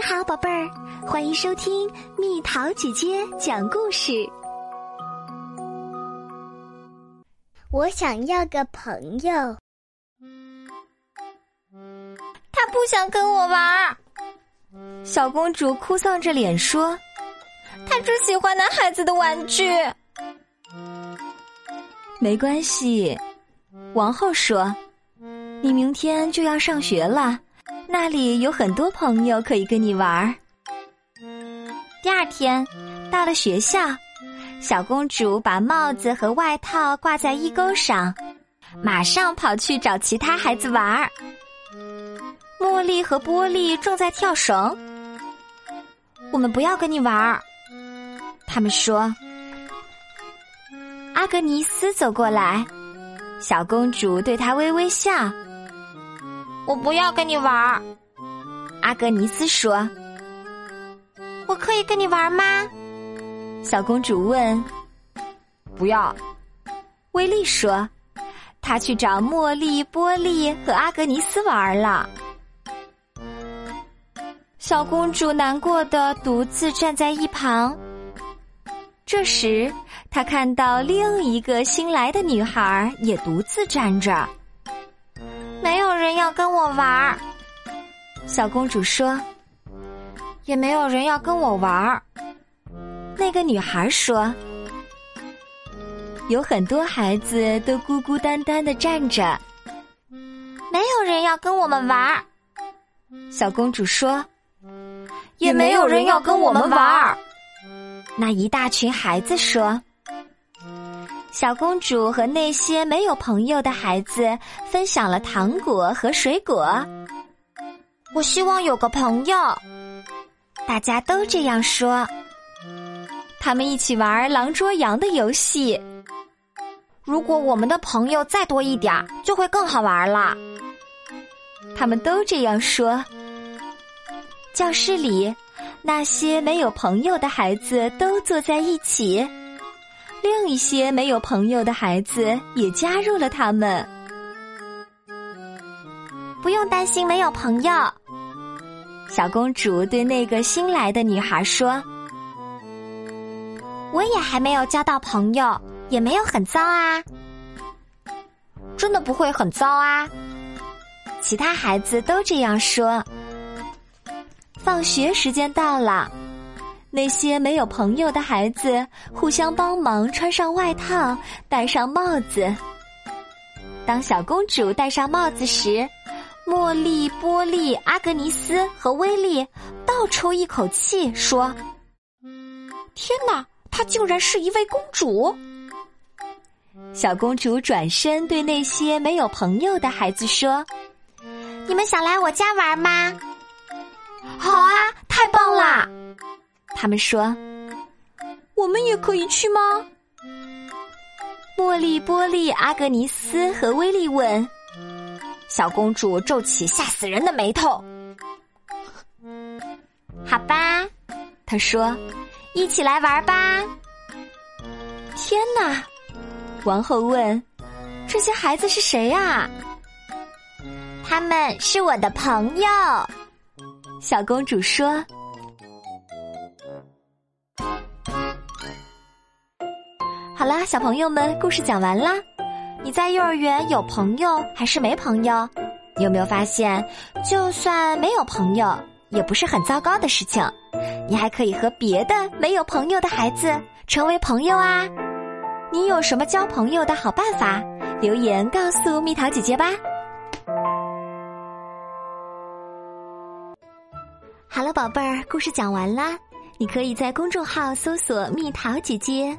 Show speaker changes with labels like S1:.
S1: 你好，宝贝儿，欢迎收听蜜桃姐姐讲故事。
S2: 我想要个朋友，
S3: 他不想跟我玩儿。小公主哭丧着脸说：“他只喜欢男孩子的玩具。”没关系，王后说：“你明天就要上学了。”那里有很多朋友可以跟你玩。第二天，到了学校，小公主把帽子和外套挂在衣钩上，马上跑去找其他孩子玩儿。茉莉和波莉正在跳绳，我们不要跟你玩儿。他们说。阿格尼斯走过来，小公主对他微微笑。我不要跟你玩儿，阿格尼斯说：“我可以跟你玩吗？”小公主问。“不要。”威利说：“他去找茉莉、波莉和阿格尼斯玩了。”小公主难过的独自站在一旁。这时，她看到另一个新来的女孩也独自站着。要跟我玩儿，小公主说。也没有人要跟我玩儿，那个女孩说。有很多孩子都孤孤单单的站着，没有人要跟我们玩儿，小公主说。也没有人要跟我们玩儿，那一大群孩子说。小公主和那些没有朋友的孩子分享了糖果和水果。我希望有个朋友，大家都这样说。他们一起玩狼捉羊的游戏。如果我们的朋友再多一点儿，就会更好玩了。他们都这样说。教室里，那些没有朋友的孩子都坐在一起。另一些没有朋友的孩子也加入了他们。不用担心没有朋友，小公主对那个新来的女孩说：“我也还没有交到朋友，也没有很糟啊，真的不会很糟啊。”其他孩子都这样说。放学时间到了。那些没有朋友的孩子互相帮忙，穿上外套，戴上帽子。当小公主戴上帽子时，茉莉、波莉、阿格尼斯和威利倒抽一口气，说：“天哪，她竟然是一位公主！”小公主转身对那些没有朋友的孩子说：“你们想来我家玩吗？”“好啊，太棒啦！”他们说：“我们也可以去吗？”茉莉、波利、阿格尼斯和威利问。小公主皱起吓死人的眉头。“好吧，”她说，“一起来玩吧。”天哪！王后问：“这些孩子是谁呀？”他们是我的朋友。小公主说。啦，小朋友们，故事讲完啦。你在幼儿园有朋友还是没朋友？你有没有发现，就算没有朋友，也不是很糟糕的事情。你还可以和别的没有朋友的孩子成为朋友啊！你有什么交朋友的好办法？留言告诉蜜桃姐姐吧。好了，宝贝儿，故事讲完啦。你可以在公众号搜索“蜜桃姐姐”。